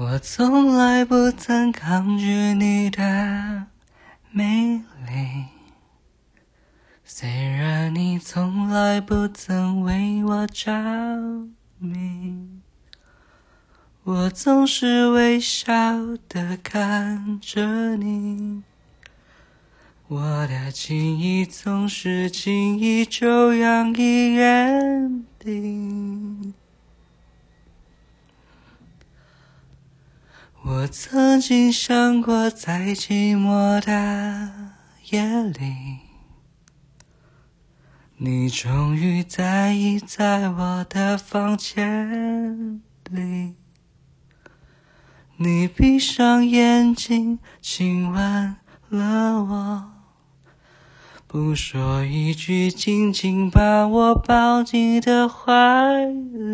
我从来不曾抗拒你的美丽，虽然你从来不曾为我着迷，我总是微笑的看着你。我的情意总是轻易就洋溢眼底。我曾经想过，在寂寞的夜里，你终于在意在我的房间里。你闭上眼睛，亲吻了我。不说一句，紧紧把我抱进的怀里。